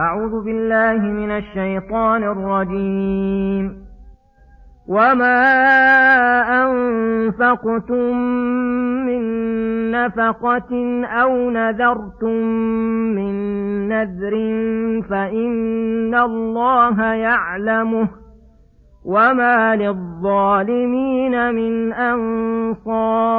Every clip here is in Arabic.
أعوذ بالله من الشيطان الرجيم. وما أنفقتم من نفقة أو نذرتم من نذر فإن الله يعلمه وما للظالمين من أنصار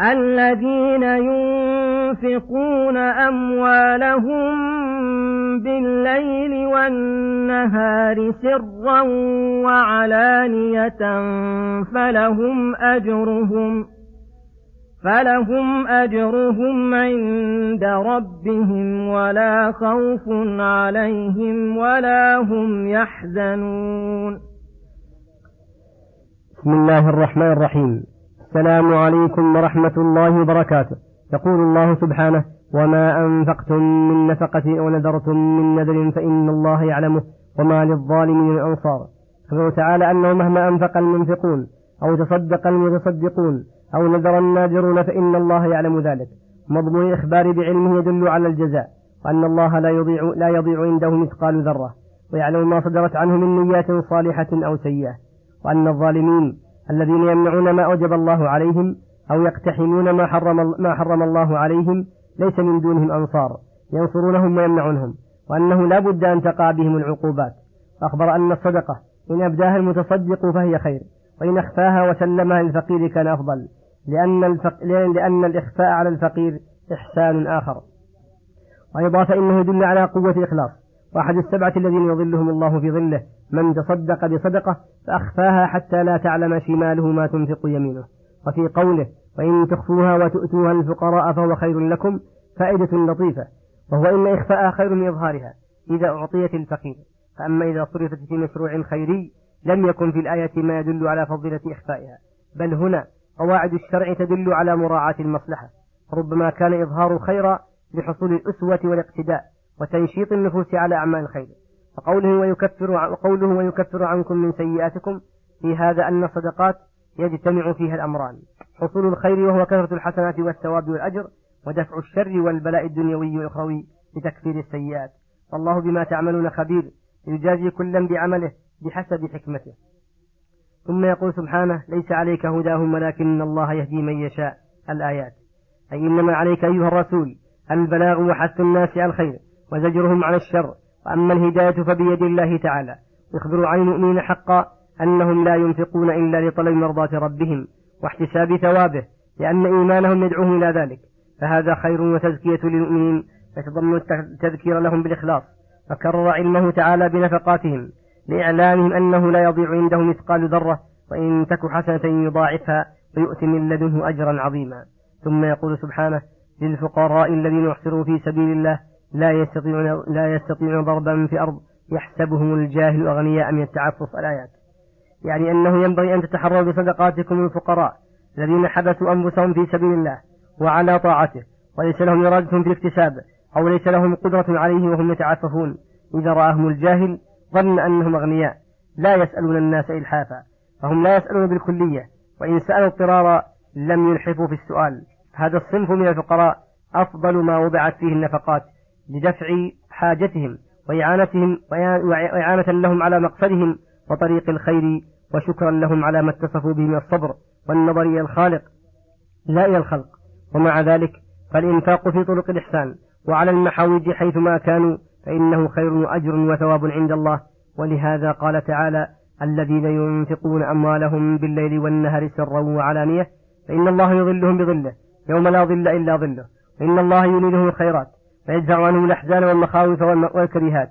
الذين ينفقون أموالهم بالليل والنهار سرا وعلانية فلهم أجرهم فلهم أجرهم عند ربهم ولا خوف عليهم ولا هم يحزنون. بسم الله الرحمن الرحيم. السلام عليكم ورحمة الله وبركاته. يقول الله سبحانه وما أنفقتم من نفقة أو نذرتم من نذر فإن الله يعلمه وما للظالمين من أنصار. أخبر تعالى أنه مهما أنفق المنفقون أو تصدق المتصدقون أو نذر الناذرون فإن الله يعلم ذلك. مضمون الإخبار بعلمه يدل على الجزاء وأن الله لا يضيع, لا يضيع عنده مثقال ذرة ويعلم ما صدرت عنه من نيات صالحة أو سيئة وأن الظالمين الذين يمنعون ما أوجب الله عليهم أو يقتحمون ما حرم, ما حرم الله عليهم ليس من دونهم أنصار ينصرونهم ويمنعونهم وأنه لا بد أن تقع بهم العقوبات. فأخبر أن الصدقة إن أبداها المتصدق فهي خير وإن أخفاها وسلمها للفقير كان أفضل لأن, الفق... لأن الإخفاء على الفقير إحسان آخر. وأيضا فإنه يدل على قوة الإخلاص. وأحد السبعة الذين يظلهم الله في ظله من تصدق بصدقة فأخفاها حتى لا تعلم شماله ما تنفق يمينه. وفي قوله وإن تخفوها وتؤتوها الفقراء فهو خير لكم فائدة لطيفة وهو إن إخفاءها خير من إظهارها إذا أعطيت الفقير. فأما إذا صرفت في مشروع خيري لم يكن في الآية ما يدل على فضيلة إخفائها بل هنا قواعد الشرع تدل على مراعاة المصلحة. ربما كان إظهار خيرا لحصول الأسوة والاقتداء وتنشيط النفوس على أعمال الخير. وقوله ويكفر وقوله ويكفر عنكم من سيئاتكم في هذا أن الصدقات يجتمع فيها الأمران. حصول الخير وهو كثرة الحسنات والثواب والأجر ودفع الشر والبلاء الدنيوي والأخروي لتكفير السيئات. والله بما تعملون خبير يجازي كلا بعمله بحسب حكمته. ثم يقول سبحانه ليس عليك هداهم ولكن الله يهدي من يشاء. الآيات. أي إنما عليك أيها الرسول البلاغ وحث الناس على الخير. وزجرهم عن الشر. وأما الهداية فبيد الله تعالى. يخبر عن المؤمنين حقا أنهم لا ينفقون إلا لطلب مرضاة ربهم واحتساب ثوابه لأن إيمانهم يدعوهم إلى ذلك. فهذا خير وتزكية للمؤمنين. يتضمن التذكير لهم بالإخلاص. فكرر علمه تعالى بنفقاتهم لإعلامهم أنه لا يضيع عنده مثقال ذرة وإن تك حسنة يضاعفها ويؤتي من لدنه أجرا عظيما. ثم يقول سبحانه للفقراء الذين احصروا في سبيل الله لا يستطيعون لا يستطيعون ضربا في الأرض يحسبهم الجاهل أغنياء من التعفف الآيات يعني أنه ينبغي أن تتحروا بصدقاتكم الفقراء الذين حبسوا أنفسهم في سبيل الله وعلى طاعته وليس لهم إرادة في الاكتساب أو ليس لهم قدرة عليه وهم يتعففون. إذا رآهم الجاهل ظن أنهم أغنياء لا يسألون الناس إلحافا فهم لا يسألون بالكلية وإن سألوا اضطرارا لم يلحفوا في السؤال. هذا الصنف من الفقراء أفضل ما وضعت فيه النفقات. لدفع حاجتهم وإعانتهم وإعانة لهم على مقصدهم وطريق الخير وشكرا لهم على ما اتصفوا به من الصبر والنظر إلى الخالق لا إلى الخلق. ومع ذلك فالإنفاق في طرق الإحسان وعلى المحاوج حيثما كانوا فإنه خير وأجر وثواب عند الله. ولهذا قال تعالى الذين ينفقون أموالهم بالليل والنهر سرا وعلانية فإن الله يظلهم بظله يوم لا ظل إلا ظله فإن الله يريدهم الخيرات. فيدفع عنهم الأحزان والمخاوف والكريهات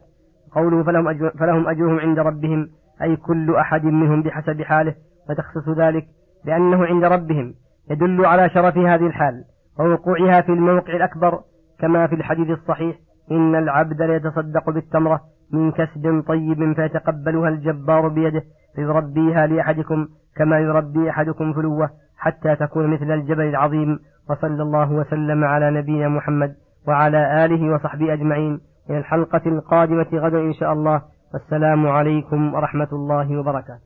قوله فلهم, أجر فلهم أجرهم عند ربهم أي كل أحد منهم بحسب حاله فتخصص ذلك لأنه عند ربهم يدل على شرف هذه الحال ووقوعها في الموقع الأكبر كما في الحديث الصحيح إن العبد ليتصدق بالتمرة من كسب طيب فيتقبلها الجبار بيده فيربيها لأحدكم كما يربي أحدكم فلوة حتى تكون مثل الجبل العظيم وصلى الله وسلم على نبينا محمد وعلى آله وصحبه أجمعين. إلى الحلقة القادمة غدا إن شاء الله. والسلام عليكم ورحمة الله وبركاته.